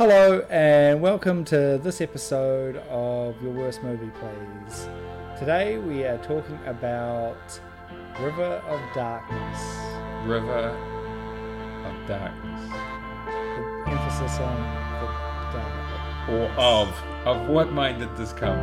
Hello, and welcome to this episode of Your Worst Movie Plays. Today we are talking about River of Darkness. River of Darkness. The emphasis on the dark. Or of. Of what mind did this come?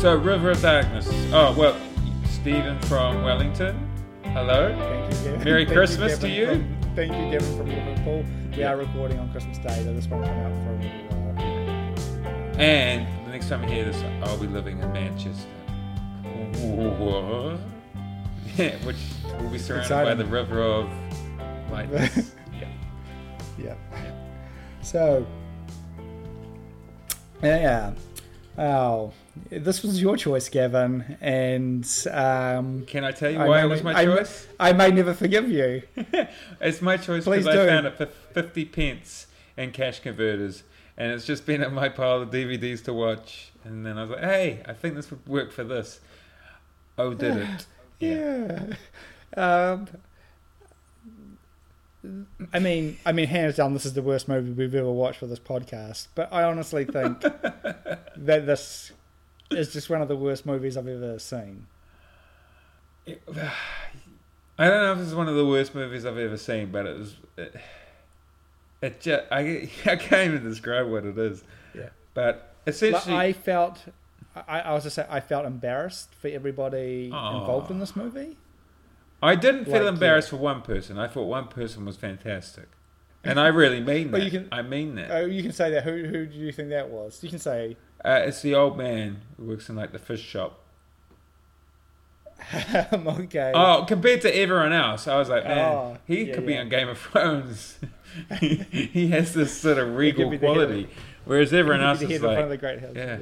So, River of Darkness. Oh, well, Stephen from Wellington. Hello. Thank you, Gavin. Merry Thank Christmas to Gavin you. From, thank you, Gavin from Liverpool. We are recording on Christmas Day, though this won't come out for a little while. And the next time you hear this, I'll be living in Manchester. Yeah, which will be surrounded by the river of lightness. yeah. Yeah. So, yeah. Oh, this was your choice, Gavin, and um, Can I tell you why may- it was my I choice? I may never forgive you. it's my choice because I found it for 50 pence in cash converters. And it's just been in my pile of DVDs to watch. And then I was like, hey, I think this would work for this. Oh, did it? Yeah. Um, I mean, I mean, hands down, this is the worst movie we've ever watched for this podcast. But I honestly think that this is just one of the worst movies I've ever seen. I don't know if it's one of the worst movies I've ever seen, but it was. It, it just, I, I can't even describe what it is. Yeah. But Like, essentially. I felt, I, I was just say, I felt embarrassed for everybody Aw. involved in this movie. I didn't feel Like, embarrassed for one person. I thought one person was fantastic. And I really mean that. You can- I mean that. Oh, you can say that. Who who do you think that was? You can say, Uh, it's the old man who works in like the fish shop. okay. Oh, compared to everyone else, I was like, man, Oh, he yeah, could yeah. be on Game of Thrones. he, has this sort of regal quality, whereas everyone else is in front of like, the great house. yeah.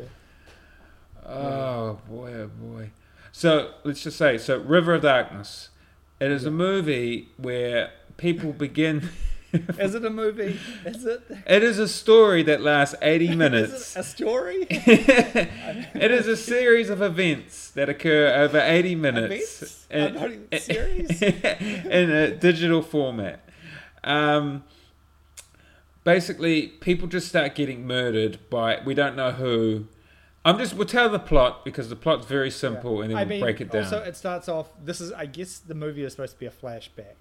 oh boy, oh boy. So let's just say, so River of Darkness. It is a movie where people begin. Is it a movie? Is it? it is a story that lasts eighty Is minutes. it a story? it is a series of events that occur over 80 minutes Events? I'm not even serious. in a digital format. Um, basically, people just start getting murdered by we don't know who. I'm just we'll tell the plot because the plot's very simple and then I we'll mean, break it down. Also, it starts off. This is, I guess, the movie is supposed to be a flashback.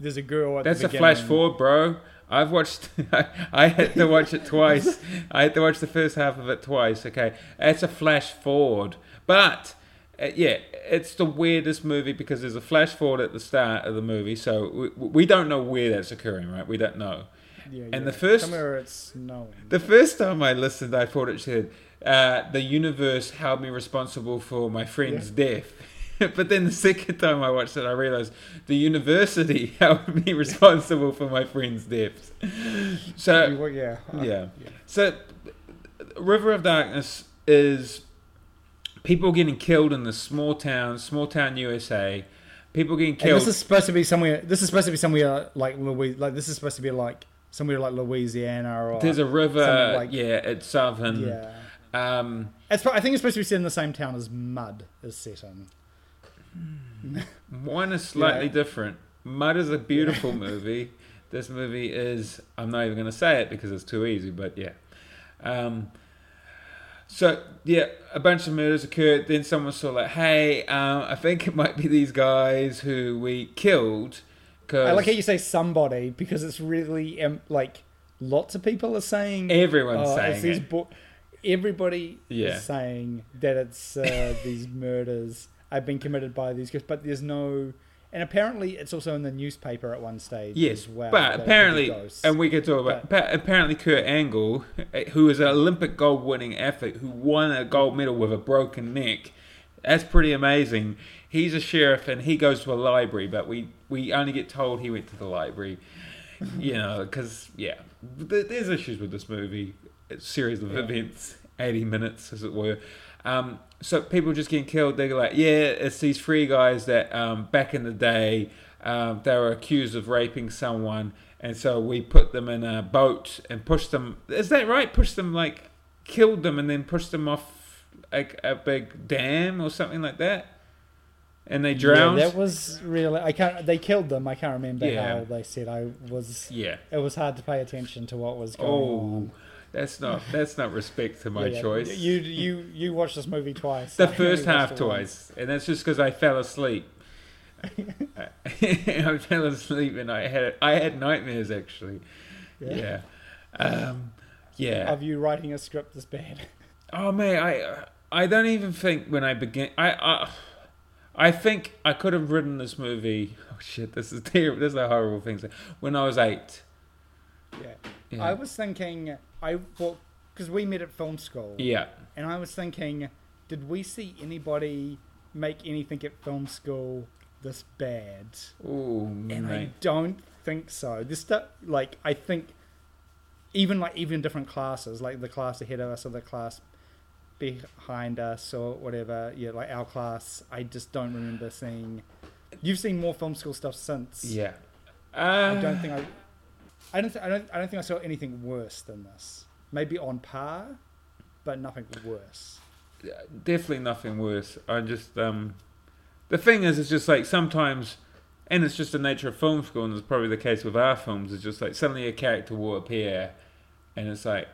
There's a girl. At That's a flash forward, bro. I've watched. I had to watch it twice. I had to watch the first half of it twice. Okay, it's a flash forward, but uh, yeah, it's the weirdest movie because there's a flash forward at the start of the movie, so we, we don't know where that's occurring, right? We don't know. Yeah, And yeah. the first- somewhere it's. The first time I listened, I thought it said, uh, "The universe held me responsible for my friend's death." but then the second time I watched it, I realized the university held me responsible for my friend's death. So You- yeah. uh, yeah. So, River of Darkness is people getting killed in the small town, small town USA. People getting And killed. this is supposed to be somewhere. This is supposed to be somewhere like Louis. Like this is supposed to be like somewhere like Louisiana or. There's a river, like- yeah, it's Southern. yeah. Um, It's, I think it's supposed to be set in the same town as Mud is set in. One is slightly Yeah. different. Mud is a beautiful movie. This movie is. I'm not even going to say it because it's too easy, but yeah. Um, so yeah, a bunch of murders occurred. Then someone saw like, "Hey, um, I think it might be these guys who we killed." Cause I like how you say somebody because it's really um, like lots of people are saying. everyone's oh, saying it. bo- everybody Yeah. is saying that it's uh, these murders have been committed by these guys, but there's no. And apparently, it's also in the newspaper at one stage. Yes, as well, but that it could be apparently, and we could talk about. pa- apparently, Kurt Angle, who is an Olympic gold-winning athlete who won a gold medal with a broken neck, that's pretty amazing. He's a sheriff and he goes to a library, but we we only get told he went to the library. You know, because yeah, th- there's issues with this movie. It's a series of Yeah. events, eighty minutes, as it were. Um, so people just getting killed. They're like, yeah, it's these three guys that um, back in the day um, they were accused of raping someone, and so we put them in a boat and pushed them. Is that right? Pushed them like killed them and then pushed them off like a big dam or something like that, and they drowned. Yeah, that was really. I can't. They killed them. I can't remember Yeah. how they said. I was. yeah. It was hard to pay attention to what was going Oh, on. That's not that's not respect to my Yeah, choice. You you you watched this movie twice. the first half twice, and that's just because I fell asleep. I fell asleep and I had I had nightmares actually. Yeah, Um, yeah. Of you writing a script this bad. Oh man, I I don't even think when I begin. I I, I think I could have written this movie. Oh shit, this is terrible. This is a horrible thing. When I was eight. Yeah. Yeah. I was thinking. I thought because we met at film school. yeah. And I was thinking, did we see anybody make anything at film school this bad? Oh And I don't think so. This stuff, like, I think even like even different classes, like the class ahead of us or the class behind us or whatever, yeah, like our class, I just don't remember seeing. You've seen more film school stuff since. Yeah. Uh, I don't think I. I don't. Th- I don't. I don't think I saw anything worse than this. Maybe on par, but nothing worse. definitely nothing worse. I just um, the thing is, it's just like sometimes, and it's just the nature of film school, and it's probably the case with our films. It's just like suddenly a character will appear, and it's like,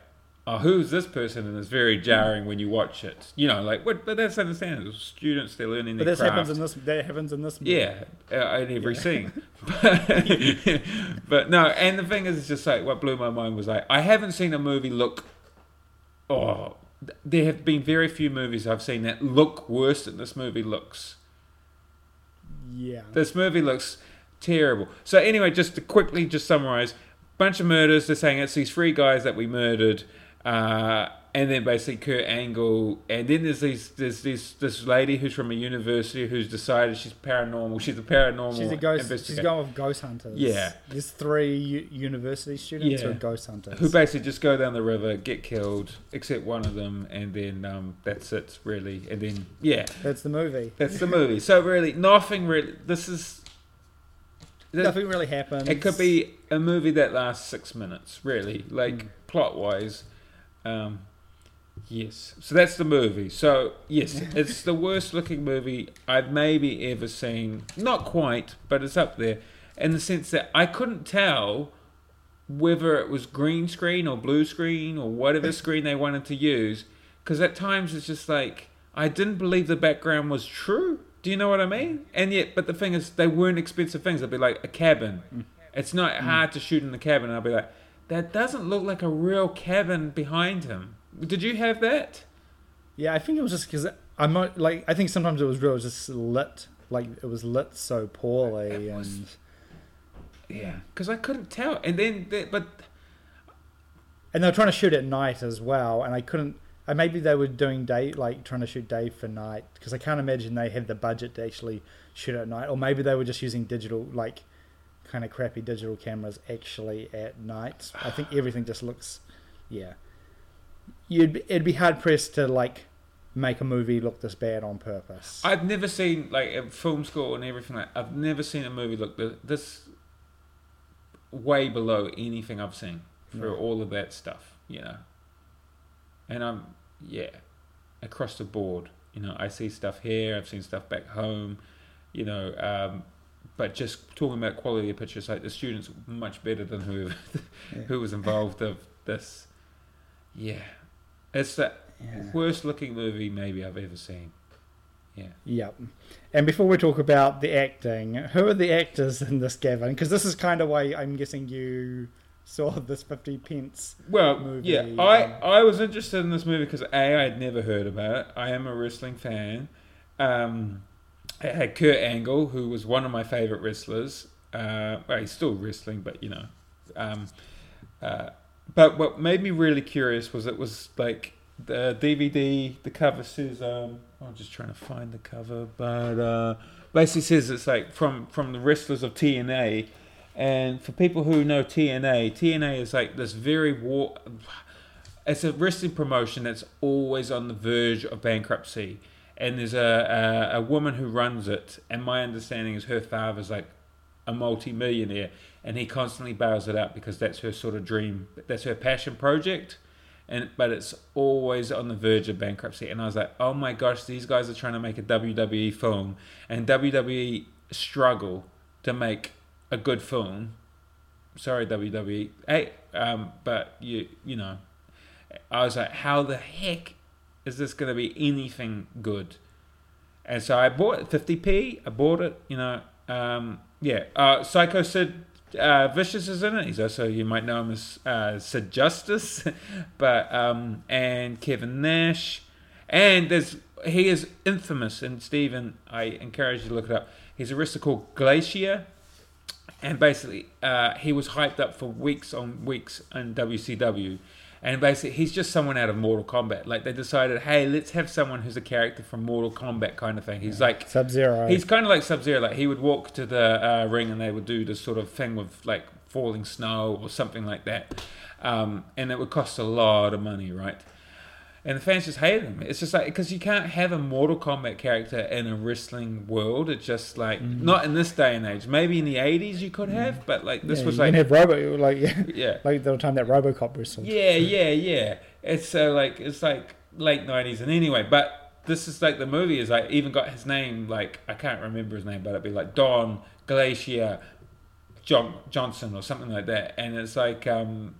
oh, who's this person? And it's very jarring when you watch it. You know, like what? But that's understandable. Students they're learning But their this craft. happens in this. That happens in this. Movie. Yeah, uh, in every Yeah. scene. But, but no, and the thing is, it's just like what blew my mind was like I haven't seen a movie look. Oh, there have been very few movies I've seen that look worse than this movie looks. Yeah. This movie looks terrible. So anyway, just to quickly just summarize, bunch of murders. They're saying it's these three guys that we murdered, uh, and then basically Kurt Angle, and then there's these there's this this lady who's from a university who's decided she's paranormal. She's a paranormal. She's a ghost. She's going with ghost hunters. Yeah. There's three university students who are ghost hunters. who basically just go down the river, get killed, except one of them, and then um, that's it, really. And then, yeah, That's the movie. that's the movie. So, really, nothing really. This is. Nothing really happens. It could be a movie that lasts six minutes, really, like Mm. plot wise. Um, yes. So, that's the movie. So, yes, it's the worst looking movie I've maybe ever seen. Not quite, but it's up there in the sense that I couldn't tell whether it was green screen or blue screen or whatever screen they wanted to use because at times it's just like I didn't believe the background was true. Do you know what I mean? Mm. And yet, but the thing is, they weren't expensive things. It'd be like a cabin. Mm. It's not mm. hard to shoot in the cabin. I'd be like, that doesn't look like a real cabin behind him. Did you have that? Yeah, I think it was just because I'm not like. I think sometimes it was real. It was just lit. Like it was lit so poorly, was- and Yeah, because I couldn't tell. And then, they, but and they were trying to shoot at night as well. And I couldn't. Uh, maybe they were doing day, like trying to shoot day for night, because I can't imagine they had the budget to actually shoot at night. Or maybe they were just using digital, like kind of crappy digital cameras actually at night. I think everything just looks, yeah. You'd be, it'd be hard pressed to like make a movie look this bad on purpose. I've never seen like a film score and everything like. I've never seen a movie look th- this way below anything I've seen for No. all of that stuff. You know, and I'm yeah, across the board. You know, I see stuff here. I've seen stuff back home. You know, um, but just talking about quality of pictures, like the students much better than who Yeah. who was involved of this. Yeah, it's the Yeah. worst looking movie maybe I've ever seen. Yeah. Yep. And before we talk about the acting, who are the actors in this, Gavin? Because this is kind of why I'm guessing you saw this 50 pence. Well, movie, yeah, I I was interested in this movie because a I had never heard about it. I am a wrestling fan. Um, had Kurt Angle, who was one of my favorite wrestlers. Uh, well, he's still wrestling, but you know. Um, uh, but what made me really curious was it was like the DVD. The cover says, um, I'm just trying to find the cover, but uh, basically says it's like from from the wrestlers of TNA. And for people who know TNA, TNA is like this very war. It's a wrestling promotion that's always on the verge of bankruptcy, and there's a, a a woman who runs it. And my understanding is her father's like a multi-millionaire, and he constantly bails it out because that's her sort of dream, that's her passion project, and but it's always on the verge of bankruptcy. And I was like, oh my gosh, these guys are trying to make a WWE film, and WWE struggle to make a good film. Sorry, WWE. Hey, um, but you you know, I was like, how the heck is this going to be anything good? And so I bought it 50p. I bought it, you know. Um, yeah, uh, Psycho Sid uh, Vicious is in it. He's also you might know him as uh, Sid Justice, but um, and Kevin Nash, and there's he is infamous. And Stephen, I encourage you to look it up. He's a wrestler called Glacier, and basically uh, he was hyped up for weeks on weeks in WCW. And basically, he's just someone out of Mortal Kombat. Like they decided, hey, let's have someone who's a character from Mortal Kombat kind of thing. He's like Sub Zero. He's kind of like Sub Zero. Like he would walk to the uh, ring and they would do this sort of thing with like falling snow or something like that, um, and it would cost a lot of money, right? And the fans just hate him. It's just like because you can't have a Mortal Kombat character in a wrestling world. It's just like Mm. not in this day and age. Maybe in the eighties you could have, but like this yeah, was you like can have Robo like yeah, yeah, like the time that RoboCop wrestled. yeah, yeah, yeah. It's so like it's like late nineties, and anyway, but this is like the movie is like even got his name like I can't remember his name, but it'd be like Don Glacier John Johnson or something like that, and it's like um,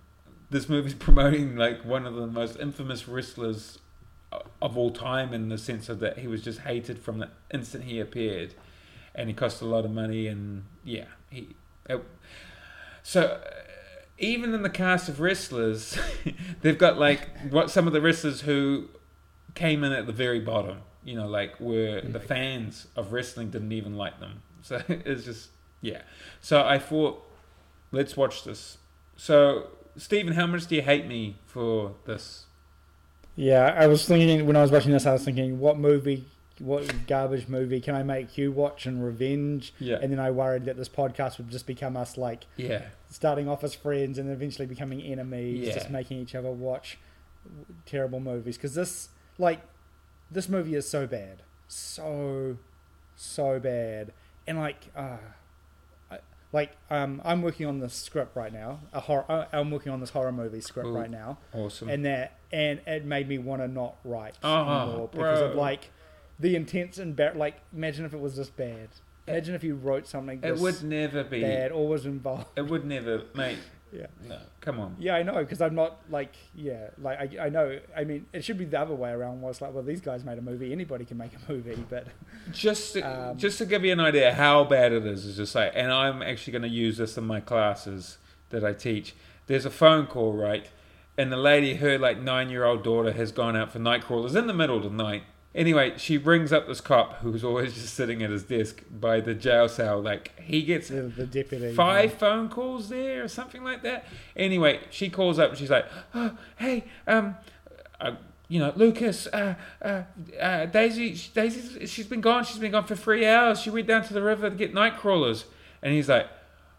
this movie's promoting like one of the most infamous wrestlers of all time in the sense of that he was just hated from the instant he appeared, and he cost a lot of money, and yeah, he. It, so uh, even in the cast of wrestlers, they've got like what some of the wrestlers who came in at the very bottom. You know, like were the fans of wrestling didn't even like them. So it's just yeah. So I thought, let's watch this. So Stephen, how much do you hate me for this? Yeah, I was thinking when I was watching this, I was thinking, what movie, what garbage movie can I make you watch and revenge? Yeah, And then I worried that this podcast would just become us like yeah, starting off as friends and eventually becoming enemies, Yeah. just making each other watch terrible movies. Because this, like, this movie is so bad, so, so bad, and like, uh, I, like, um, I'm working on this script right now. A horror, uh, I'm working on this horror movie script Cool. right now, awesome. and that, and it made me want to not write Oh, anymore because of like the intense and bad. Like, imagine if it was this bad. Imagine if you wrote something it would never be. bad or was involved. It would never, mate. Yeah. No, come on. Yeah, I know, because I'm not like, yeah, like I, I know. I mean, it should be the other way around. Was like, well, these guys made a movie. Anybody can make a movie, but Just to, Um, just to give you an idea how bad it is, is just like, and I'm actually going to use this in my classes that I teach. There's a phone call, right? And the lady, her like nine year old daughter, has gone out for night crawlers in the middle of the night. Anyway, she brings up this cop who's always just sitting at his desk by the jail cell. Like he gets the, the deputy. five phone calls there or something like that. Anyway, she calls up and she's like, "Oh, hey, um, uh, you know, Lucas, uh, uh, uh, Daisy, Daisy, she's been gone. She's been gone for three hours. She went down to the river to get night crawlers." And he's like,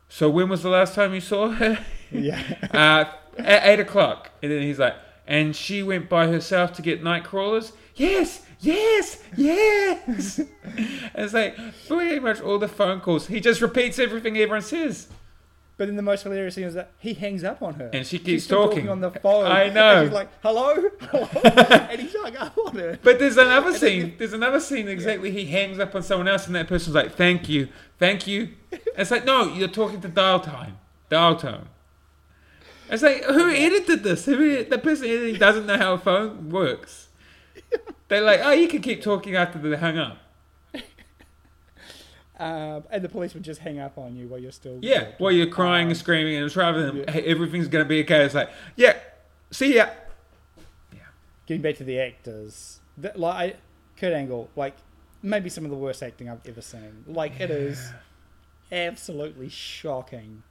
"So when was the last time you saw her?" Yeah, uh, at eight o'clock. And then he's like, "And she went by herself to get night crawlers." Yes, yes, yes. and it's like pretty much all the phone calls. He just repeats everything everyone says. but then the most hilarious thing is that he hangs up on her, And she keeps still talking. on the phone. I know. And she's like, "Hello," Hello? and he's hung up on her. But there's another scene. There's another scene exactly. He hangs up on someone else, and that person's like, "Thank you, thank you." And It's like, no, you're talking to dial time, dial tone. It's like, who edited this? Who the person editing doesn't know how a phone works. They're like, oh, you can keep talking after they hung up. Um, and the police would just hang up on you while you're still. Yeah, while you're crying Um, and screaming, and rather than yeah. hey, everything's gonna be okay. It's like, yeah, see ya. Yeah. Getting back to the actors, the, like Kurt Angle, like maybe some of the worst acting I've ever seen. Like it is absolutely shocking.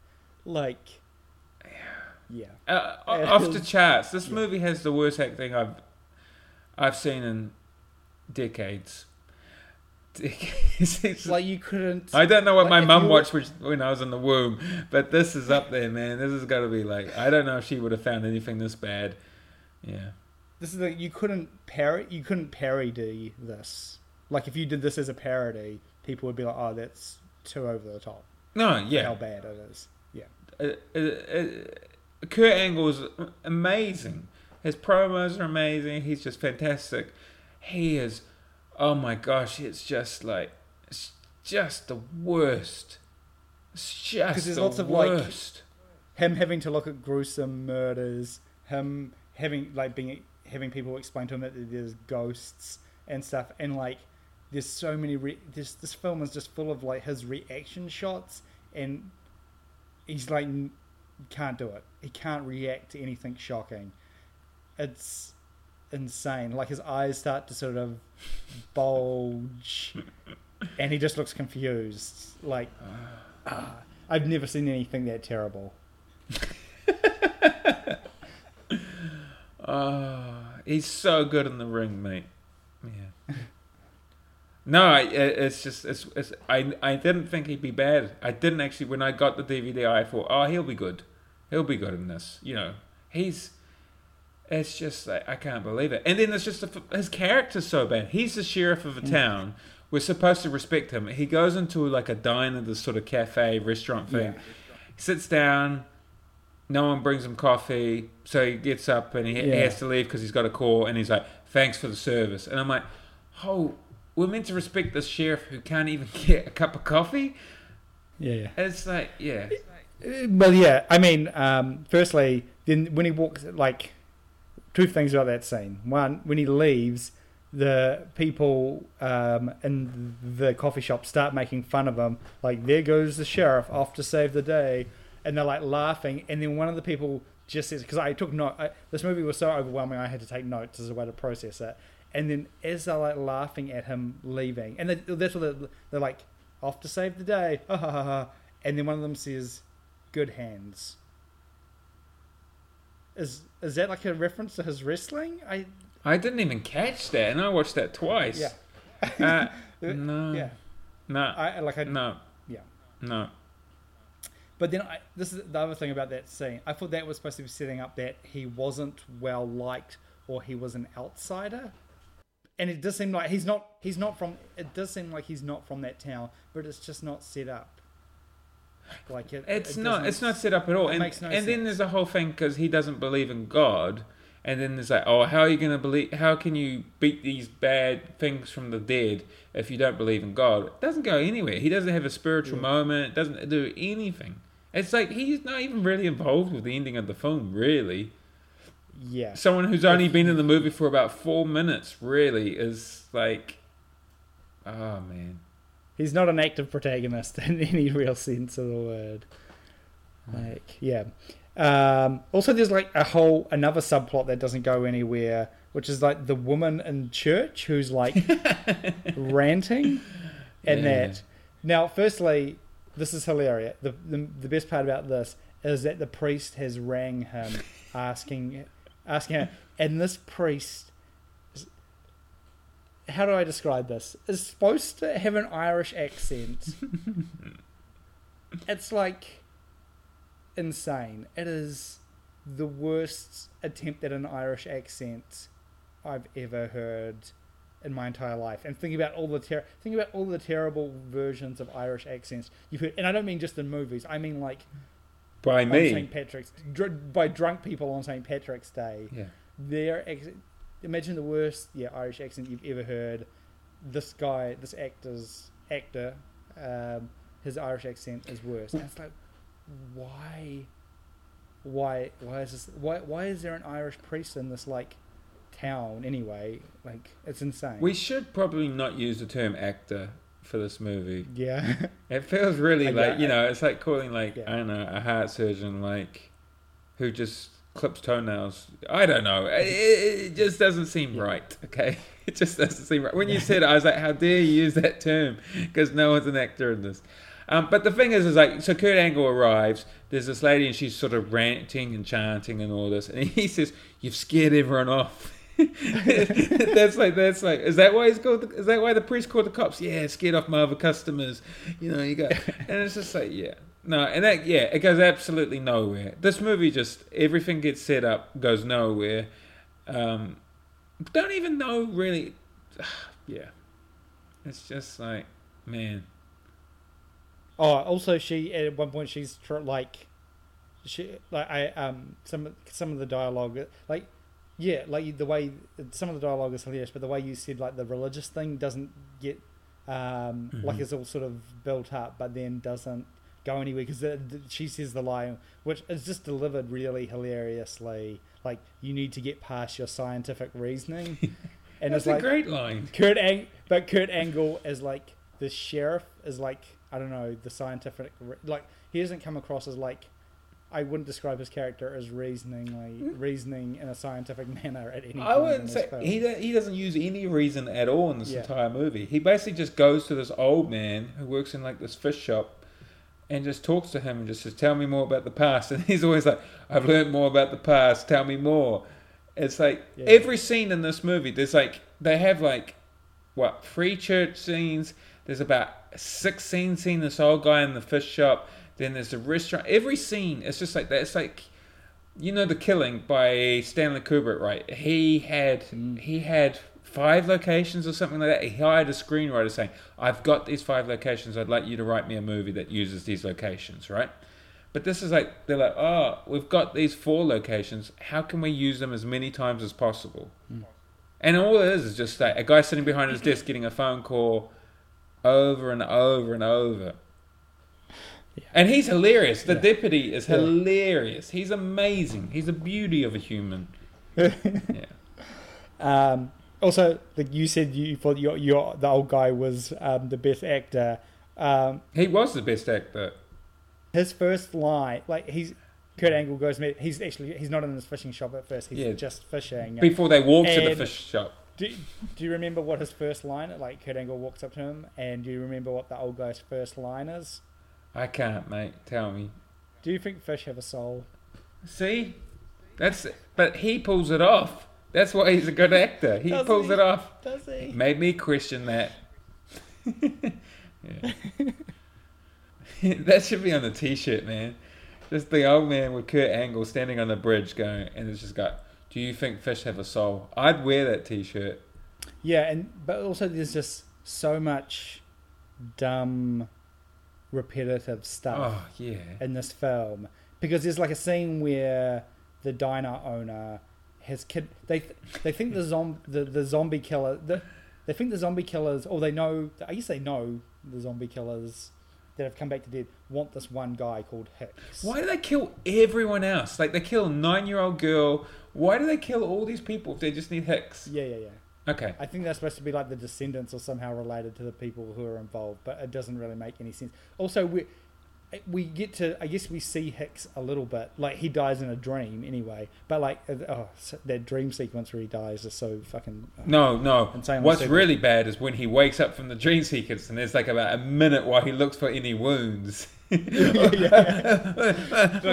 Like, yeah, Uh, off the is- charts. This yeah. movie has the worst acting I've I've seen in decades. Decades. It's- like you couldn't. I don't know what like, my mum watched which, when I was in the womb, but this is up there, man. This has got to be like I don't know if she would have found anything this bad. Yeah. This is the you couldn't parry. You couldn't parody this. Like if you did this as a parody, people would be like, "Oh, that's too over the top." No, yeah. how bad it is. Yeah, Uh, uh, uh, Kurt Angle is amazing. His promos are amazing. He's just fantastic. He is. Oh my gosh! It's just like it's just the worst. It's just there's the lots of, like, worst. him having to look at gruesome murders, him having like being having people explain to him that there's ghosts and stuff, and like there's so many. Re- this this film is just full of like his reaction shots, and he's like can't do it. He can't react to anything shocking. It's insane. Like his eyes start to sort of bulge, and he just looks confused. Like ah, I've never seen anything that terrible. Oh, he's so good in the ring, mate. Yeah. No, it's just it's, it's I I didn't think he'd be bad. I didn't actually when I got the DVD. I thought, oh, he'll be good. He'll be good in this. You know, he's. It's just like I can't believe it. And then it's just the, his character's so bad. He's the sheriff of a town. We're supposed to respect him. He goes into like a diner, this sort of cafe restaurant thing. Yeah. He sits down. No one brings him coffee, so he gets up and he, he has to leave because he's got a call. And he's like, "Thanks for the service." And I'm like, "Oh, we're meant to respect this sheriff who can't even get a cup of coffee." Yeah, yeah. It's like, yeah, Well, yeah. I mean, um, firstly, then when he walks, like, two things about that scene. One, when he leaves, the people um, in the coffee shop start making fun of him. Like, there goes the sheriff off to save the day, and they're like laughing. And then one of the people just says, because I took note. I, this movie was so overwhelming, I had to take notes as a way to process it. And then as they're like laughing at him leaving, and they, that's what they're, they're like, off to save the day. And then one of them says, "Good hands." Is is that like a reference to his wrestling? I I didn't even catch that, and I watched that twice. yeah Uh, no. yeah. No. I like I no. yeah. No. But then I, this is the other thing about that scene. I thought that was supposed to be setting up that he wasn't well liked or he was an outsider. And it does seem like he's not he's not from it does seem like he's not from that town, but it's just not set up. Like it, It's it not. It's not set up at all. And, no and then there's a whole thing because he doesn't believe in God. And then there's like, oh, how are you going to believe? How can you beat these bad things from the dead if you don't believe in God? It doesn't go anywhere. He doesn't have a spiritual Yeah. moment. Doesn't do anything. It's like he's not even really involved with the ending of the film. Really, Yeah. someone who's only been in the movie for about four minutes really is like, oh man. He's not an active protagonist in any real sense of the word. Like, yeah. Um, also, there's like a whole another subplot that doesn't go anywhere, which is like the woman in church who's like ranting, and Yeah. that. Now, firstly, this is hilarious. The, the the best part about this is that the priest has rang him, asking asking him, and this priest how do I describe this? Is supposed to have an Irish accent. it's like insane. It is the worst attempt at an Irish accent I've ever heard in my entire life. And think about all the ter- think about all the terrible versions of Irish accents you've heard. And I don't mean just in movies. I mean like By me. St. Patrick's dr- by drunk people on St. Patrick's Day Yeah. their ex- imagine the worst yeah Irish accent you've ever heard. This guy, this actor's actor, um, his Irish accent is worse. And it's like, why, why, why is this? Why, why is there an Irish priest in this like town anyway? Like, it's insane. We should probably not use the term actor for this movie. yeah, It feels really like get- you know, it's like calling like Yeah. I don't know a heart surgeon like who just clips toenails. I don't know. It, it just doesn't seem Yeah. right. Okay, it just doesn't seem right. When you said it, I was like, how dare you use that term? Because no one's an actor in this. Um, but the thing is, is like, so Kurt Angle arrives. There's this lady, and she's sort of ranting and chanting and all this, and he says, "You've scared everyone off." that's like that's like is that why he's called the, is that why the priest called the cops yeah scared off my other customers you know you got and it's just like yeah no and that yeah it goes absolutely nowhere. This movie just everything gets set up goes nowhere. Um don't even know really yeah. It's just like man. Oh, also she at one point she's tr- like, she like I um some some of the dialogue like yeah like the way some of the dialogue is hilarious, but the way you said like the religious thing doesn't get um like Mhm. it's all sort of built up, but then doesn't go anywhere because she says the line which is just delivered really hilariously. Like you need to get past your scientific reasoning, and That's it's a like great line. Kurt Ang, but Kurt Angle as like the sheriff is like I don't know the scientific re- like he doesn't come across as like I wouldn't describe his character as reasoningly hmm? reasoning in a scientific manner at any. I wouldn't say film. he he doesn't use any reason at all in this Yeah. entire movie. He basically just goes to this old man who works in like this fish shop and just talks to him and just says, "Tell me more about the past." And he's always like, "I've learned more about the past. Tell me more." It's like Yeah. every scene in this movie. There's like they have like what three church scenes. There's about six scenes seeing this old guy in the fish shop. Then there's the restaurant. Every scene, it's just like that. It's like you know the killing by Stanley Kubrick, right? He had Mm. he had five locations or something like that. He hired a screenwriter saying, "I've got these five locations. I'd like you to write me a movie that uses these locations." Right? But this is like they're like, "Oh, we've got these four locations. How can we use them as many times as possible?" Mm. And all it is is just like a guy sitting behind his desk getting a phone call over and over and over. Yeah. And he's hilarious. The Yeah. deputy is Yeah. hilarious. He's amazing. He's a beauty of a human. yeah. Um, also, like you said, you thought your, your the old guy was um, the best actor. Um, He was the best actor. his first line, like he's Kurt Angle goes, "Mate, he's actually he's not in this fishing shop at first. He's Yeah. just fishing. Before they walk to the fish shop. Do, do you remember what his first line? Like Kurt Angle walks up to him, and do you remember what the old guy's first line is? I can't, mate. Tell me. Do you think fish have a soul? See? That's but he pulls it off. That's why he's a good actor. He Doesn't pulls he? it off. Does he? Made me question that. that should be on the t-shirt, man. Just the old man with Kurt Angle standing on the bridge going, and it's just got, do you think fish have a soul? I'd wear that t-shirt. Yeah, and but also there's just so much dumb, repetitive stuff. Oh, yeah. in this film because there's like a scene where the diner owner has kid they they think the zom the, the zombie killer the, they think the zombie killers or they know I guess they know the zombie killers that have come back to dead want this one guy called Hicks. Why do they kill everyone else? Like, they kill a nine-year-old girl. Why do they kill all these people if they just need Hicks? Yeah, yeah, yeah. Okay. I think they're supposed to be like the descendants or somehow related to the people who are involved, but it doesn't really make any sense. Also, we we get to I guess we see Hicks a little bit like he dies in a dream anyway, but like uh, oh that dream sequence where he dies is so fucking uh, No, no. Insane What's stupid. really bad is when he wakes up from the dream sequence and there's like about a minute while he looks for any wounds. Like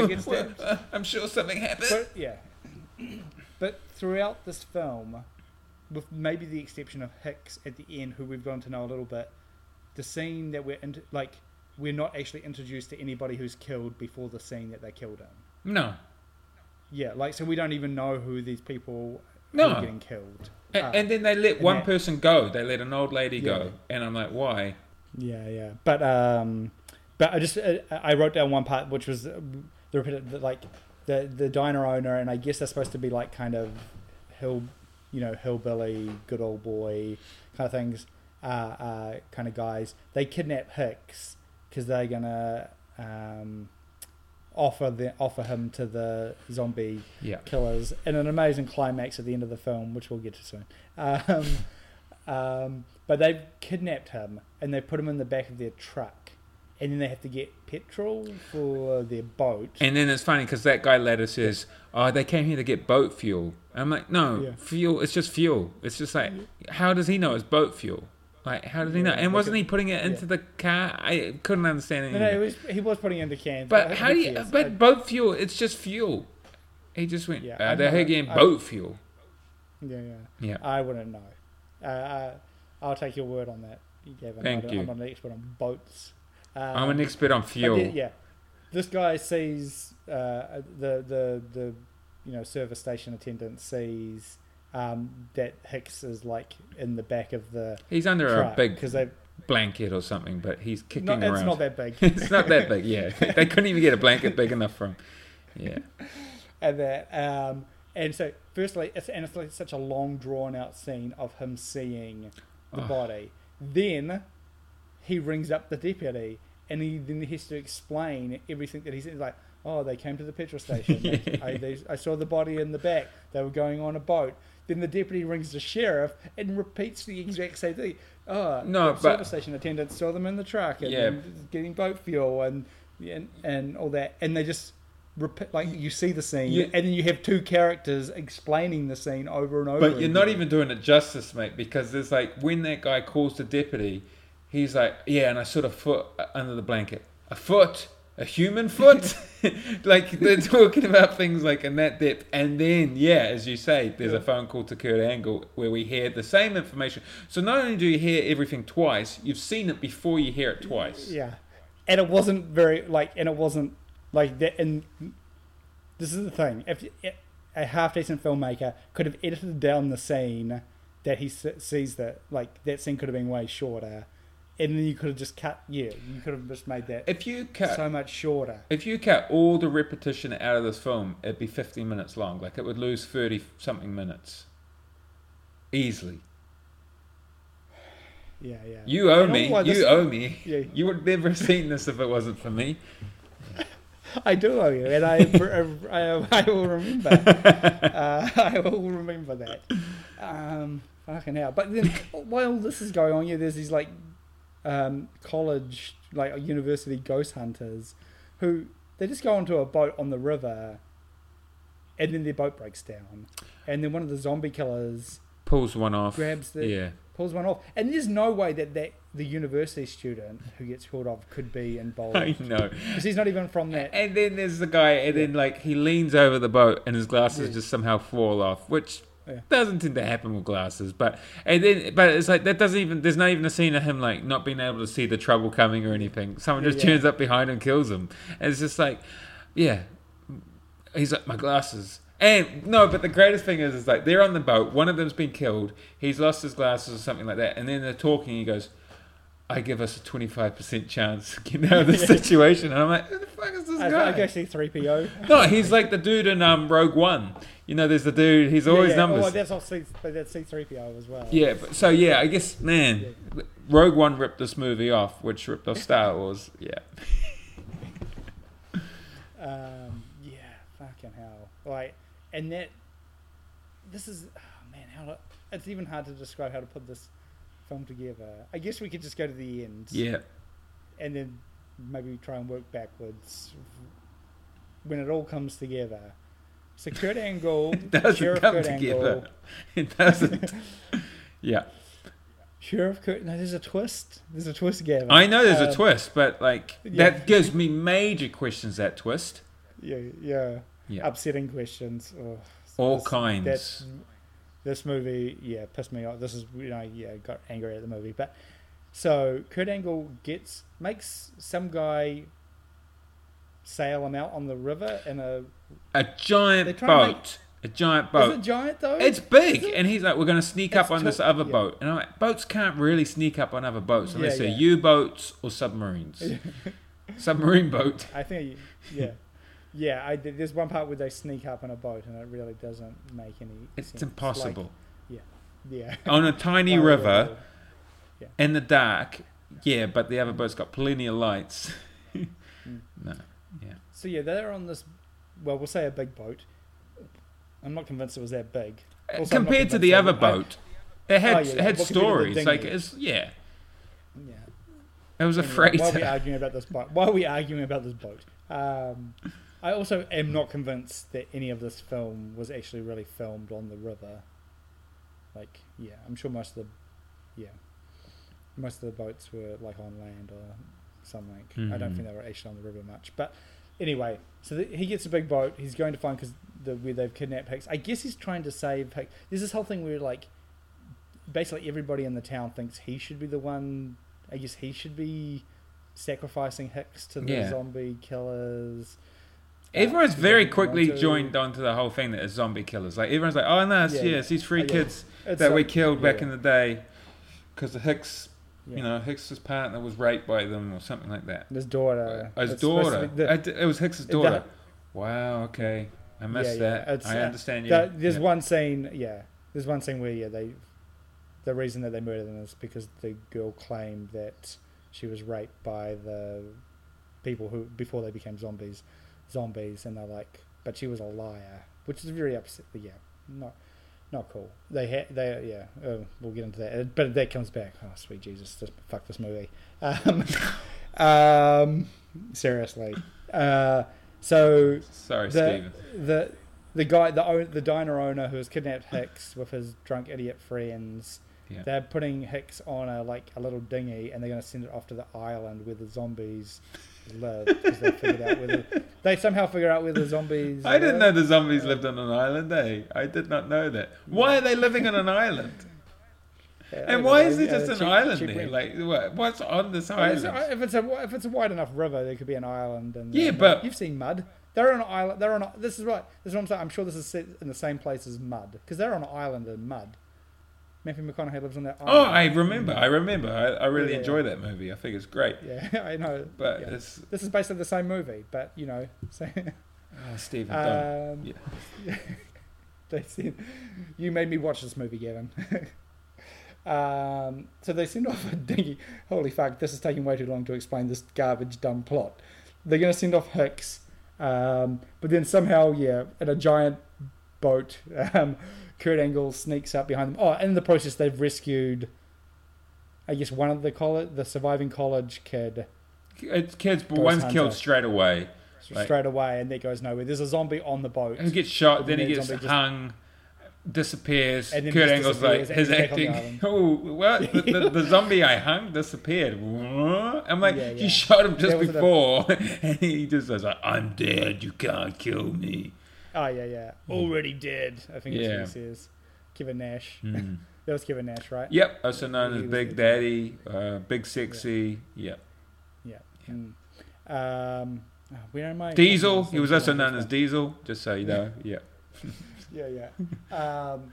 it's that- I'm sure something happened. But yeah, but throughout this film, with maybe the exception of Hicks at the end, who we've gotten to know a little bit, the scene that we're into, like we're not actually introduced to anybody who's killed before the scene that they killed in. no. Yeah, like so we don't even know who these people No. are getting killed. And, are. and then they let one that- person go. They let an old lady Yeah. go. And I'm like, why? Yeah, yeah. But um, but I just uh, I wrote down one part which was uh, the repetitive, like the the diner owner, and I guess they're supposed to be like kind of hill, you know, hillbilly, good old boy kind of things, uh, uh, kind of guys. They kidnap Hicks because they're gonna um, offer the offer him to the zombie Yeah. killers in an amazing climax at the end of the film, which we'll get to soon. Um, um, but they've kidnapped him and they put him in the back of their truck, and then they have to get petrol for their boat. And then it's funny because that guy later says, "Oh, they came here to get boat fuel." I'm like, "No, Yeah. fuel. It's just fuel. It's just like, how does he know it's boat fuel? Like, how does he know? And wasn't he putting it into the car? I couldn't understand no, no, it was, he was putting it into cans. but who how do you? But I- boat fuel. It's just fuel. He just went. Yeah, uh, they're I- boat fuel. yeah, yeah, Yeah. I wouldn't know. Uh, uh, I'll take your word on that, Gavin. Thank I you. I'm not an expert on boats. Um, I'm an expert on fuel. the- yeah, this guy sees uh, the the the you know service station attendant sees um, that Hicks is like in the back of the He's under a big because they blanket or something, but he's kicking No, around. it's not that big. it's not that big. Yeah, they couldn't even get a blanket big enough for him. Yeah, and that um and so firstly it's and it's like such a long drawn out scene of him seeing the Oh. body then he rings up the deputy and he then he has to explain everything that he's like oh they came to the petrol station They- I, they, I saw the body in the back they were going on a boat then the deputy rings the sheriff and repeats the exact same thing. Oh No, the but- service station attendant saw them in the truck and, Yeah. and getting boat fuel and, and and all that. And they just repeat like you see the scene You- and then you have two characters explaining the scene over and over but you're not even doing it justice, mate, because there's like when that guy calls the deputy, he's like, yeah, and I saw a foot under the blanket, a foot. A human foot, like they're talking about things like in that depth, and then yeah, as you say, there's a phone call to Kurt Angle where we hear the same information. So not only do you hear everything twice, you've seen it before you hear it twice. Yeah, and it wasn't very like, and it wasn't like that. And this is the thing: if a half decent filmmaker could have edited down the scene that he sees that, like that scene could have been way shorter, and then you could have just cut. Yeah, you could have just made that If you cut so much shorter. If you cut all the repetition out of this film, it'd be 15 minutes long. Like it would lose 30 something minutes. Easily. Yeah, yeah. You owe me. You this- owe me. Yeah. You would never have seen this if it wasn't for me. I do owe you, and I, I, I will remember. Uh, I will remember that. Um, fucking hell! But then, while this is going on, yeah, there's these like um, college, like university ghost hunters, who they just go onto a boat on the river, and then their boat breaks down, and then one of the zombie killers Pulls one off. grabs the Yeah. pulls one off, and there's no way that that the university student who gets pulled off could be involved I know. because he's not even from that. And then there's the guy, and then like he leans over the boat, and his glasses Yeah. just somehow fall off, which Yeah. doesn't tend to happen with glasses. But and then, but it's like that doesn't even. There's not even a scene of him like not being able to see the trouble coming or anything. Someone Yeah, just yeah. turns up behind and kills him. And it's just like, yeah, he's like my glasses. And no, but the greatest thing is, is like they're on the boat. One of them's been killed. He's lost his glasses or something like that. And then they're talking. He goes, "I give us a twenty five percent chance of getting out of this situation." And I'm like, "Who the fuck is this I, guy?" I guess he's three PO. No, he's like the dude in um, Rogue One. You know, there's the dude. He's always yeah, numbers. Oh, that's all C, that's C three PO as well. yeah, but, so yeah, I guess man, Rogue One ripped this movie off, which ripped off Star Wars. Yeah, Um, yeah, fucking hell. Like, and that this is oh man, how to, it's even hard to describe how to put this film together. I guess we could just go to the end, yeah. and then maybe try and work backwards when it all comes together. So Kurt Angle, It doesn't Sheriff come Kurt together. Angle, It doesn't. yeah, Sheriff Kurt. No, there's a twist. There's a twist, Gavin. I know there's a Um, twist, but like yeah. that gives me major questions. That twist. Yeah, yeah. Yeah, Upsetting questions. Oh, all this- kinds. That's this movie, yeah, pissed me off. This is you know, yeah, got angry at the movie. But so Kurt Angle gets makes some guy sail them out on the river in a. a giant boat. A giant boat. Is it giant though? It's big, it? and he's like, "We're going to sneak up It's on this other yeah. boat." And I'm like, "Boats can't really sneak up on other boats Yeah, unless they're. U-boats or submarines." Submarine boat. I think, yeah, yeah. I there's one part where they sneak up on a boat, and it really doesn't make any. It's sense. impossible Like, yeah. on a tiny river yeah. in the dark. Yeah, but the other boat's got plenty of lights. Mm. no, yeah, So yeah, they're on this. Well, we'll say a big boat. I'm not convinced it was that big. Also, compared to the other boat, it had Oh, yeah, it had well, compared to the stories. Like it's yeah, Yeah. it was a Anyway, Why are we arguing about this boat? Why are we arguing about this boat? Um, I also am not convinced that any of this film was actually really filmed on the river. Like, yeah, I'm sure most of the, yeah, most of the boats were like on land or something. I don't Mhm. think they were actually on the river much. But anyway, so the, he gets a big boat. He's going to find because the where they've kidnapped Hicks. I guess he's trying to save Hicks. There's this whole thing where like, basically everybody in the town thinks he should be the one. I guess he should be sacrificing Hicks to the Yeah. zombie killers. Uh, Everyone's he very quickly to. joined onto the whole thing that it's zombie killers. Like everyone's like, "Oh no, it's, Yeah, yeah, it's these three yeah. kids It's that we killed back in the day because the Hicks Yeah. You know, Hicks's partner was raped by them or something like that. His daughter. His It's daughter. the- d- it was Hicks's the- daughter. wow. Okay. I missed Yeah, yeah, that. it's, I uh, understand you. the- there's one scene, yeah. There's one scene where yeah they, the reason that they murdered them is because the girl claimed that she was raped by the people who before they became zombies, zombies, and they're like, but she was a liar, which is very upset. Yeah, not not cool. They had they yeah. Oh, we'll get into that, Uh, but that comes back. Oh sweet Jesus, this, fuck this movie. Um, um, seriously. Uh, so Sorry, the, Stephen. the the guy the the diner owner who has kidnapped Hicks with his drunk idiot friends. Yeah. They're putting Hicks on a like a little dinghy, and they're going to send it off to the island where the zombies live because they figured out where they somehow figure out where the zombies. I didn't know the zombies lived on an island, eh? I did not know that. Why are they living on an island? Yeah, And why is they- there just an cheap- island cheap there? Like, what, what's on this Well, it's- island? if it's a if it's a wide enough river, there could be an island. And Yeah, but- you've seen mud. They're on an island. They're on. A, this is right. This is what I'm saying. I'm sure this is set in the same place as mud because they're on an island in mud. Matthew McConaughey lives on that island. Oh, I remember. I remember. I, I really Yeah. enjoy that movie. I think it's great. Yeah, I know. But yeah. This is basically the same movie, but you know, so, oh, Stephen. don't. um, Yeah. they said you made me watch this movie, Gavin. um, so they send off a dinghy. Holy fuck! This is taking way too long to explain this garbage dumb plot. They're going to send off Hicks, um, but then somehow, yeah, in a giant boat, um, Kurt Angle sneaks up behind them. Oh, and in the process, they've rescued. I guess one of the college, the surviving college kid, It's kids, but Ghost one's Hunter. killed straight away. Like- straight away, and that goes nowhere. There's a zombie on the boat. He gets shot, then he gets zombie just- hung, disappears. And then Kurt Angle's like, his he's back on the acting. Oh, what? The, the, the zombie I hung disappeared. I'm like, Yeah, yeah. you shot him just before, and he just was like, I'm dead. You can't kill me. Oh yeah, yeah. Already dead. I think Yeah. that's what he says. Kevin Nash. Mm. That was Kevin Nash, right? Yep, also known as Big Daddy, uh, Big Sexy. Yep. Yeah. Mm. Um, oh, where am I? Diesel. He was also known as Diesel. Just so you know. Yeah. Yeah, yeah. um,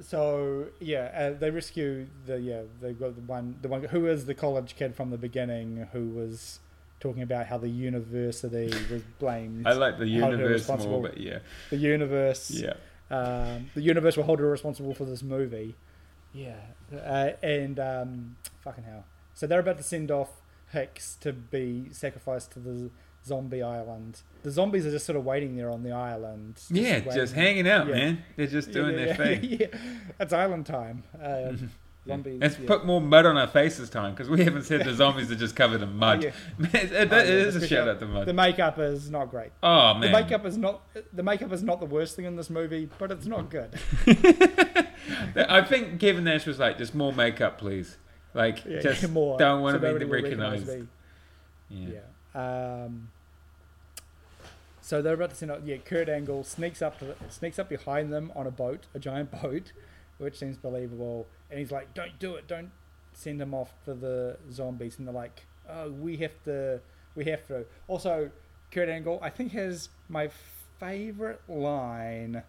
so yeah, uh, they rescue the yeah they got the one the one who is the college kid from the beginning who was talking about how the university was blamed. I like the Held universe more, but yeah, the universe. yeah. Um, the universe will hold her responsible for this movie. Yeah, uh, and um, fucking hell. So they're about to send off Hicks to be sacrificed to the zombie island. The zombies are just sort of waiting there on the island. just Yeah, waiting. just hanging out, Yeah. man. They're just doing yeah, their yeah, thing. Yeah, it's island time. Um. Zombies. Let's yeah. put more mud on our faces, time because we haven't said the zombies are just covered in mud. Yeah. It, it, Oh, yeah, it is a shout out to mud. The makeup is not great. oh man, The makeup is not the makeup is not the worst thing in this movie, but it's not good. I think Kevin Nash was like, just more makeup, please. Like, just more. don't want so to be recognized. recognise. Yeah. Yeah. Um, so they're about to send out. Yeah, Kurt Angle sneaks up to sneaks up behind them on a boat, a giant boat, which seems believable. And he's like, "Don't do it! Don't send him off for the zombies." And they're like, "Oh, we have to. We have to." Also, Kurt Angle, I think, has my favorite line.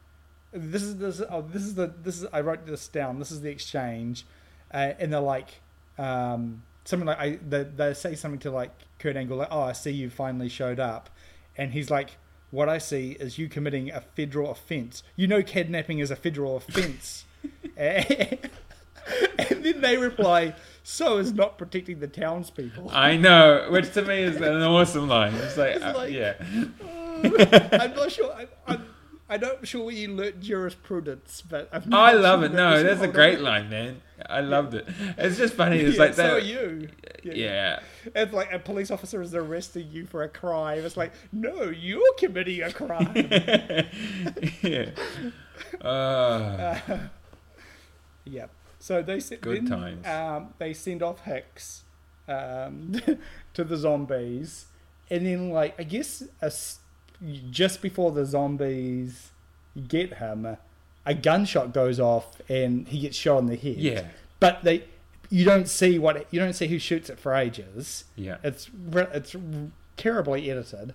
This is this. Oh, this is the. This is. I wrote this down. This is the exchange, uh, and they're like, um, something like I. They, they say something to like Kurt Angle, like, "Oh, I see you finally showed up," and he's like, "What I see is you committing a federal offence. You know, kidnapping is a federal offence." and then they reply, "So is not protecting the townspeople." I know, which to me is an awesome line. It's like, It's uh, like- yeah, I'm not sure. I, I'm, I'm not sure where you learnt jurisprudence, but I'm I love it. No, that's a great on. line, man. I loved it. It's just funny. It's Yeah, like so are you. Yeah. It's like a police officer is arresting you for a crime. It's like, no, you're committing a crime. yeah. Uh, yep. So they send Good then, times. Um, they send off Hicks um, to the zombies, and then like I guess a just before the zombies get him, a gunshot goes off and he gets shot in the head. yeah. But they, you don't see what you don't see who shoots it for ages. Yeah. It's it's terribly edited.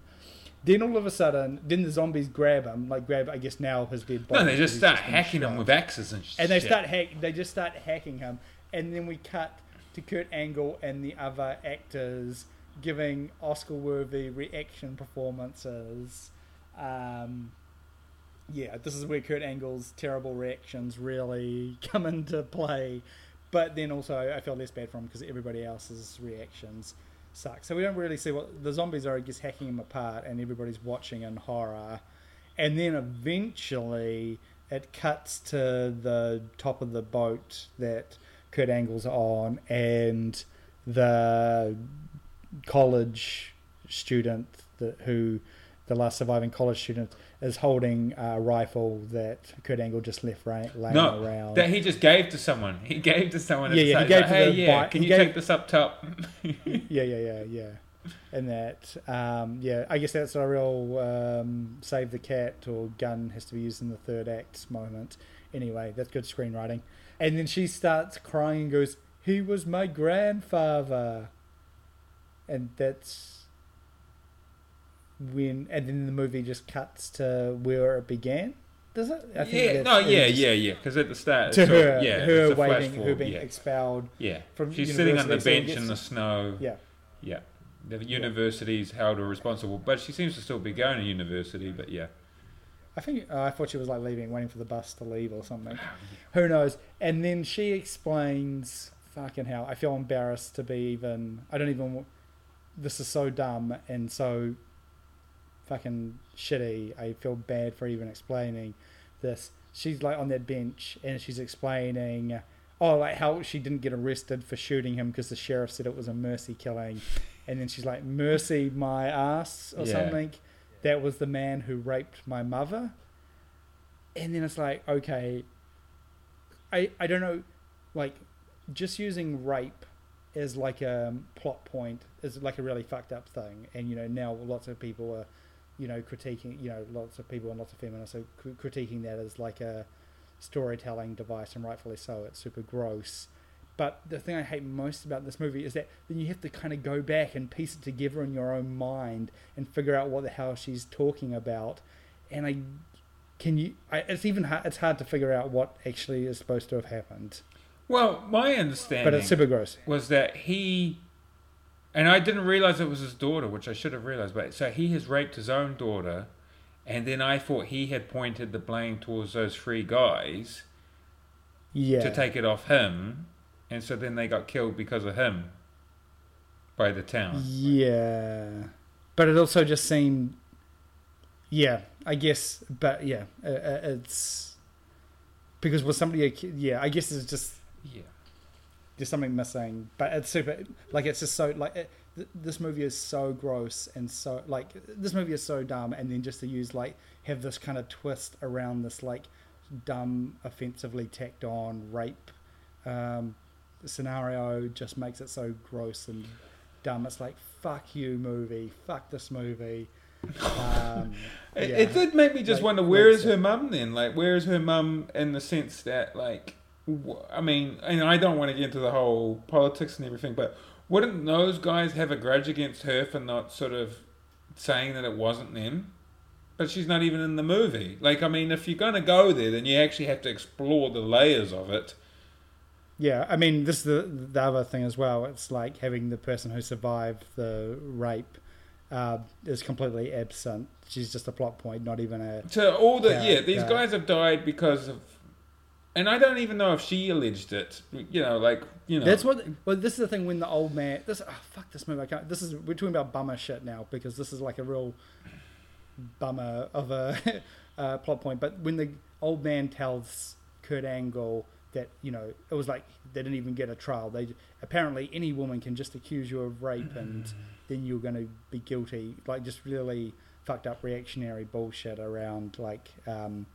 Then all of a sudden, then the zombies grab him, like grab I guess now his dead body. No, they just start hacking him with axes and shit. and they start hack. They just start hacking him, and then we cut to Kurt Angle and the other actors giving Oscar-worthy reaction performances. Um, yeah, this is where Kurt Angle's terrible reactions really come into play. But then also, I feel less bad for him because everybody else's reactions suck. So we don't really see what the zombies are, I guess, hacking him apart, and everybody's watching in horror. And then eventually, it cuts to the top of the boat that Kurt Angle's on, and the college student that, who the last surviving college student is holding a rifle that Kurt Angle just left laying No, around. that he just gave to someone. He gave to someone. Yeah, yeah, he gave to hey, the yeah, bi- can he you gave- take this up top? yeah, yeah, yeah, yeah. And that, um, yeah, I guess that's a real um, save the cat or gun has to be used in the third act moment. Anyway, that's good screenwriting. And then she starts crying and goes, "He was my grandfather," and that's when. And then the movie just cuts to where it began. Does it? I yeah, no, yeah, yeah, yeah. Because at the start, To her, of- yeah, her waiting, her being yeah. expelled. Yeah, from she's sitting on the university, so it bench in the snow. Yeah. Yeah, the university's held her responsible, but she seems to still be going to university. But yeah, I think uh, I thought she was like leaving, waiting for the bus to leave or something. Who knows? And then she explains, "Fucking hell! I feel embarrassed to be even. I don't even. This is so dumb and so fucking shitty. I feel bad for even explaining this. She's like on that bench and she's explaining." Oh, like how she didn't get arrested for shooting him because the sheriff said it was a mercy killing, and then she's like, "Mercy my ass" or Yeah. something. That was the man who raped my mother and then it's like okay i i don't know like just using rape as like a plot point is like a really fucked up thing and you know now lots of people are you know critiquing you know lots of people and lots of feminists are cr- critiquing that as like a storytelling device and rightfully so it's super gross. But the thing i hate most about this movie is that then you have to kind of go back and piece it together in your own mind and figure out what the hell she's talking about. And i can you I, it's even hard, it's hard to figure out what actually is supposed to have happened. Well, my understanding but it's super gross. was that he, and I didn't realize it was his daughter, which I should have realized. But so he has raped his own daughter, and then I thought he had pointed the blame towards those three guys yeah to take it off him, and so then they got killed because of him by the town. yeah but it also just seemed yeah i guess but yeah uh, uh, it's because was somebody yeah i guess it's just Yeah. There's something missing but it's super like it's just so like it, th- this movie is so gross and so like this movie is so dumb and then just to use like have this kind of twist around this like dumb offensively tacked on rape um, scenario just makes it so gross and dumb it's like fuck you movie fuck this movie um, It, yeah. it did make me just Like, wonder where is her mum then? Like, where is her mum in the sense that, like, I mean, and I don't want to get into the whole politics and everything, but wouldn't those guys have a grudge against her for not sort of saying that it wasn't them? But she's not even in the movie. Like, I mean, if you're going to go there, then you actually have to explore the layers of it. Yeah, I mean, this is the, the other thing as well. It's like having the person who survived the rape uh, is completely absent. She's just a plot point, not even a. To all the Yeah, yeah, these yeah. guys have died because of, and I don't even know if she alleged it. You know, like you know, That's what. Well, this is the thing when the old man. This oh, fuck this movie. I can't. This is we're talking about bummer shit now because this is like a real bummer of a uh, plot point. But when the old man tells Kurt Angle that you know it was like they didn't even get a trial. They apparently any woman can just accuse you of rape and then you're going to be guilty. Like just really fucked up reactionary bullshit around like um,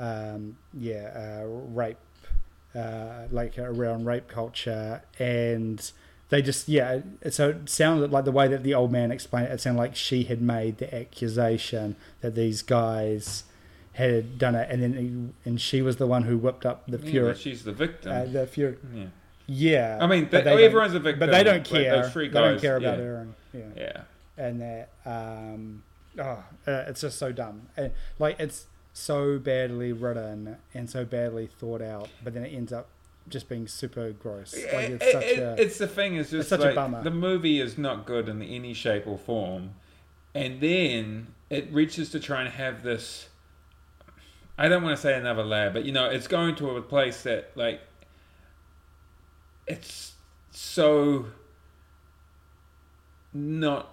um, yeah uh, rape uh, like around rape culture and they just yeah so it sounded like the way that the old man explained it it sounded like she had made the accusation that these guys had done it and then he, and she was the one who whipped up the fury that she's the victim. uh, the fury yeah. yeah I mean, they, they everyone's a victim, but they don't care Those three they don't care about yeah. her and, yeah Yeah, and that um oh uh, it's just so dumb and like it's so badly written and so badly thought out but then it ends up just being super gross. Like it's it- such it- a it's the thing It's just such a bummer. the movie is not good in any shape or form, and then it reaches to try and have this. I don't want to say another layer, but you know, it's going to a place that like it's so not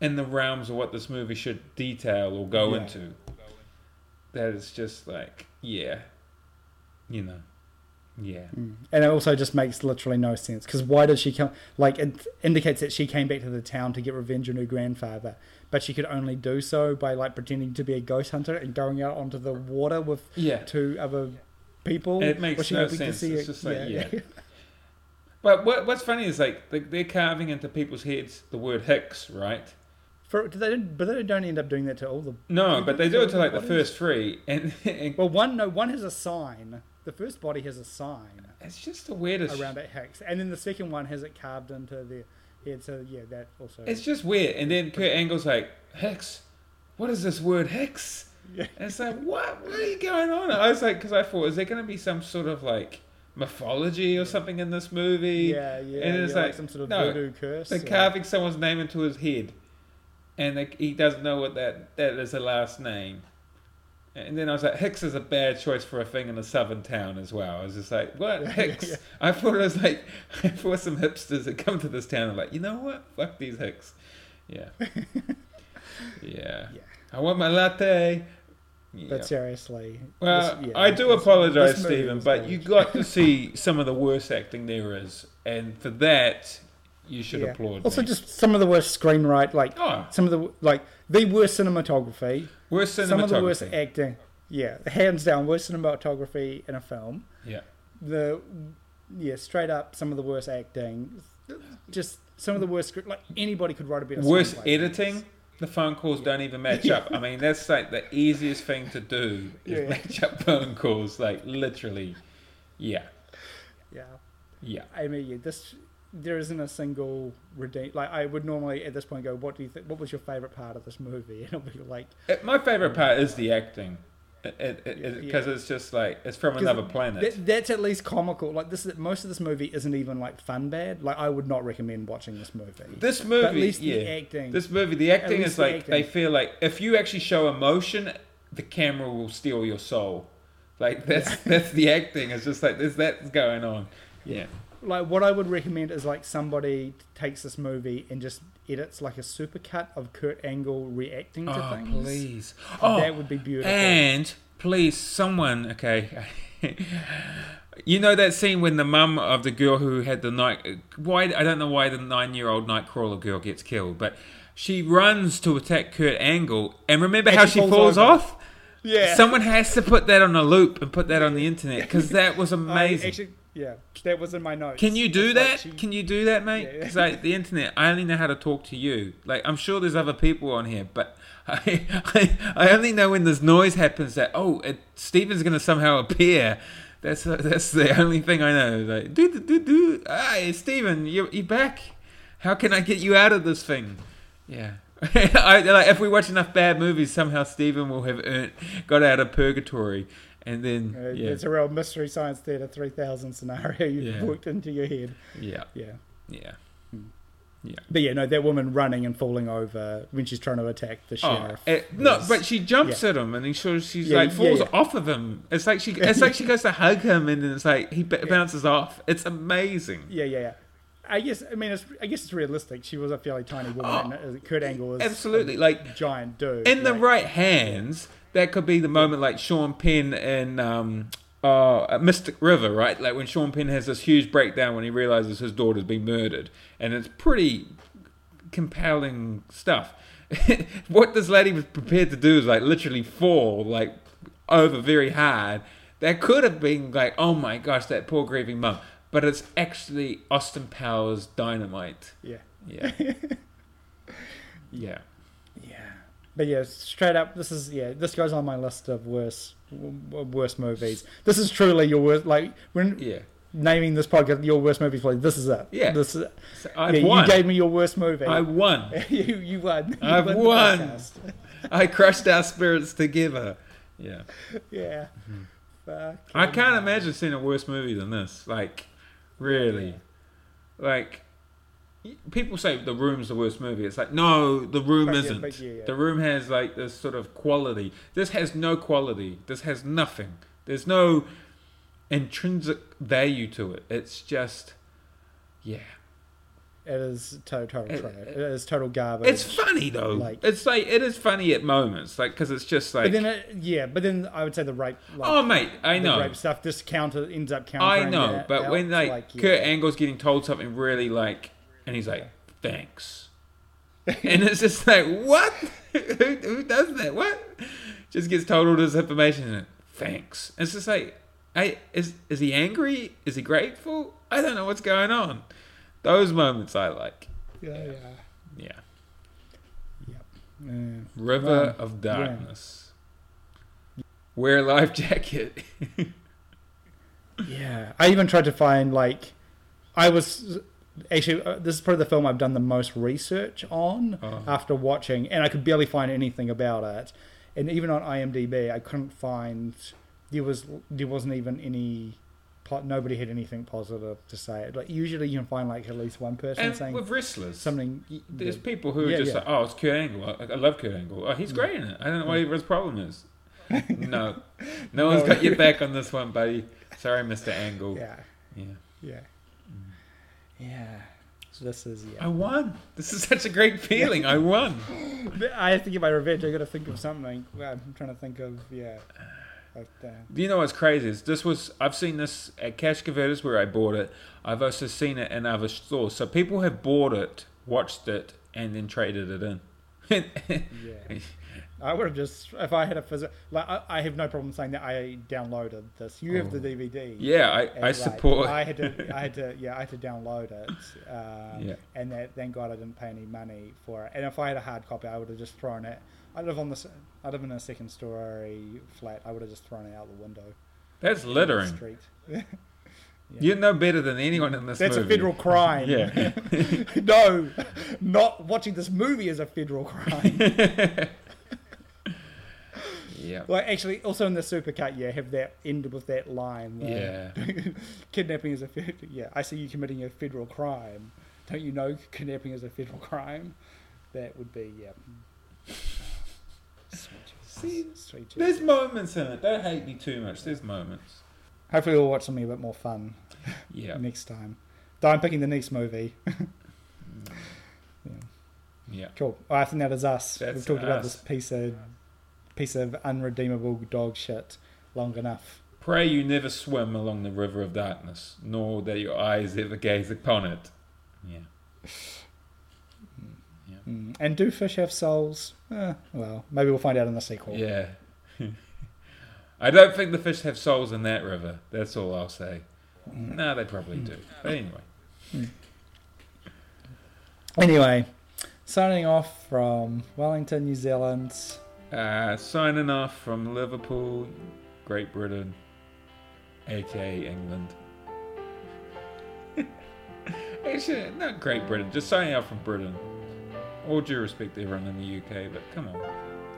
in the realms of what this movie should detail or go Yeah. into. That it's just like, yeah, you know, yeah. Mm. And it also just makes literally no sense because why did she come? Like it indicates that she came back to the town to get revenge on her grandfather, but she could only do so by like pretending to be a ghost hunter and going out onto the water with Yeah. two other people. It makes no sense. see It's a- just like, yeah. But what, what's funny is like they- they're carving into people's heads the word Hicks, right? For, they, but they don't end up doing that to all the. No, but they do it to like the Bodies? first three, and, and Well, one no, one has a sign. The first body has a sign it's just the weirdest. around it hex, and then the second one has it carved into the head. So yeah, that also. It's just weird. And then Kurt Angle's like Hicks. What is this word Hicks? Yeah. And it's like what? What are you going on? I was like, because I thought, is there going to be some sort of like mythology or something in this movie? yeah, yeah, and it's yeah, like, some sort of no, voodoo curse. They're or- carving someone's name into his head, and like, he doesn't know what that that is a last name. And then I was like, Hicks is a bad choice for a thing in a southern town as well. I was just like, what Hicks? Yeah. I thought it was like, I thought some hipsters that come to this town are like, you know what? Fuck these Hicks. Yeah, yeah. Yeah. I want my latte. Yeah. But seriously, Well, this- yeah, I do this- apologize, this Stephen, but you got to see some of the worst acting there is, and for that, you should Yeah. applaud. Also, me. just some of the worst screenwrite, like oh, some of the like the worst cinematography, worst cinematography. some of the worst acting. Yeah, hands down, worst cinematography in a film. Yeah. The yeah, straight up, some of the worst acting. Just some of the worst script. Like anybody could write a better. Worst editing. The phone calls don't even match up. I mean, that's like the easiest thing to do is Yeah. match up phone calls. Like literally, yeah, Yeah, yeah. I mean, yeah, this there isn't a single redeem. Like I would normally at this point go, "What do you think? What was your favorite part of this movie?" And it'll be like, Uh, My favorite part is the acting, because it, Yeah. it's just like it's from another planet. That, that's at least comical. Like this, most of this movie isn't even like fun bad. Like I would not recommend watching this movie. this movie, but at least yeah. the acting. This movie, the acting is the like acting. they feel like if you actually show emotion, the camera will steal your soul. Like that's that's the acting. It's just like there's that going on. Yeah. Like what I would recommend is like somebody takes this movie and just edits like a supercut of Kurt Angle reacting to Oh things. please. Oh, that would be beautiful. and please, someone. Okay. You know that scene when the mum of the girl who had the night why I don't know why the nine year old nightcrawler girl gets killed, but she runs to attack Kurt Angle, and remember And how she falls falls off? yeah, Someone has to put that on a loop and put that on the internet because that was I amazing. actually, yeah, that was in my notes. Can you do like that? she- Can you do that, mate? Yeah. Because like the internet, I only know how to talk to you. Like I'm sure there's other people on here, but I I, I only know when this noise happens that oh, it, Stephen's gonna somehow appear. That's that's the only thing I know. Like do do do do. Hey, Stephen, you you back? How can I get you out of this thing? Yeah. I, like if we watch enough bad movies, somehow Stephen will have earned, got out of purgatory, and then Uh, yeah, It's a real mystery science theater 3000 scenario you've Yeah. worked into your head. yeah, Yeah. yeah. yeah. But yeah, no, that woman running and falling over when she's trying to attack the Oh, sheriff. eh, no, but she jumps at him, and he sort she's Yeah, like falls yeah. off of him. It's like she, it's like she goes to hug him, and then it's like he b- bounces off. It's amazing. Yeah, yeah, yeah. I guess I mean it's, I guess it's realistic. She was a fairly tiny woman. and uh, Kurt Angle was Absolutely, a like giant dude. in the right hands, that could be the moment like Sean Penn in um, uh, Mystic River, right? Like when Sean Penn has this huge breakdown when he realizes his daughter's been murdered, and it's pretty compelling stuff. what this lady was prepared to do is like literally fall like over very hard. That could have been like, oh my gosh, that poor grieving mum. But it's actually Austin Powers dynamite. Yeah, Yeah. yeah. yeah. But yeah, straight up, this is yeah. This goes on my list of worst worst movies. This is truly your worst. Like when Yeah. naming this podcast, your worst movie. Please, this is it. Yeah. this is. So I've yeah, won. you gave me your worst movie. I won. you you won. You I've the won. I crushed our spirits together. Yeah. Yeah. Mm-hmm. Fuck. I can't imagine seeing a worse movie than this. Like, really. Like, y- people say The Room's the worst movie. It's like, no, The Room But isn't. but yeah, yeah. The Room has, like, this sort of quality. This has no quality. This has nothing. There's no intrinsic value to it. It's just, yeah. It is total, It- it- It is total garbage. It's funny, though. Like- it's like, it is funny at moments. Like, because it's just like, but then, it, yeah, but then I would say the rape. Like, oh, mate, I know. rape stuff This counter ends up counting. I know, that but when like, Like, yeah. Kurt Angle's getting told something really like, and he's like, "Thanks," and it's just like, what? who, who does that? What? Just gets told all this information and thanks. It's just like, I is is he angry? Is he grateful? I don't know what's going on. Those moments I like. yeah, yeah, Yeah. yeah. River Wow. of Darkness. Wear a life jacket. Yeah, I even tried to find like, I was actually uh, this is probably the film I've done the most research on Oh. after watching, and I could barely find anything about it. And even on IMDb, I couldn't find there was there wasn't even any. Nobody had anything positive to say. Like usually, you can find like at least one person and saying with wrestlers, something. There's people who are Yeah, just yeah. like, oh, it's Kurt Angle. I, I love Kurt Angle. Oh, he's great in it. I don't know what his problem is. no, no one's got your back on this one, buddy. Sorry, Mr. Angle. Yeah, Yeah. yeah, yeah. So this is yeah. I won. This is such a great feeling. I won. I have to get my revenge. I got to think of something. Well, I'm trying to think of yeah. But, uh, Do you know what's crazy? Is this was I've seen this at Cash Converters where I bought it. I've also seen it in other stores. So people have bought it, watched it, and then traded it in. Yeah. I would have just if I had a physical. Like I, I have no problem saying that I downloaded this. You have the Oh. DVD. yeah, I, and, I like, support. I had to. I had to. Yeah, I had to download it. Uh, Yeah. And that, thank God I didn't pay any money for it. And if I had a hard copy, I would have just thrown it. I live on this. I live in a second story flat. I would have just thrown it out the window. That's in the littering. Street. You know better than anyone in this That's a federal crime. Yeah. no, not watching this movie is a federal crime. yeah. Like actually, also in the supercut, yeah, have that end with that line. Where Yeah. kidnapping is a yeah. I see you committing a federal crime. Don't you know kidnapping is a federal crime? That would be yeah. Sweet See, Sweet There's moments in it. Don't hate me too much. There's moments. Hopefully, we'll watch something a bit more fun Yeah. next time. Though I'm picking the next movie. Mm. Yeah. Cool. Well, I think that is us. That's We've talked about this piece of piece of unredeemable dog shit long enough. Pray you never swim along the river of darkness, nor that your eyes ever gaze upon it. Yeah. Mm. And do fish have souls? Eh, well, maybe we'll find out in the sequel. Yeah. I don't think the fish have souls in that river. That's all I'll say. Mm. No, they probably do. But anyway. Anyway, signing off from Wellington, New Zealand. Uh, signing off from Liverpool, Great Britain, aka England. Actually, not Great Britain, just signing off from Britain. All due respect to everyone in the UK, but come on.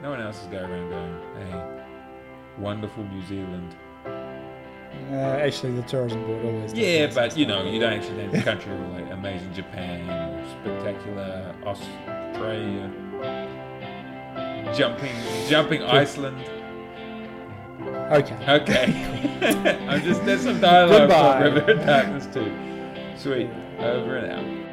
No one else is going around going, hey, wonderful New Zealand. Uh, actually, the tourism board always. does Yeah, but you know, you don't actually name the country like amazing Japan or spectacular Australia, jumping, jumping Iceland. Okay. Okay. I'm just there's some dialogue Goodbye. from River Darkness too. Sweet. Over and out.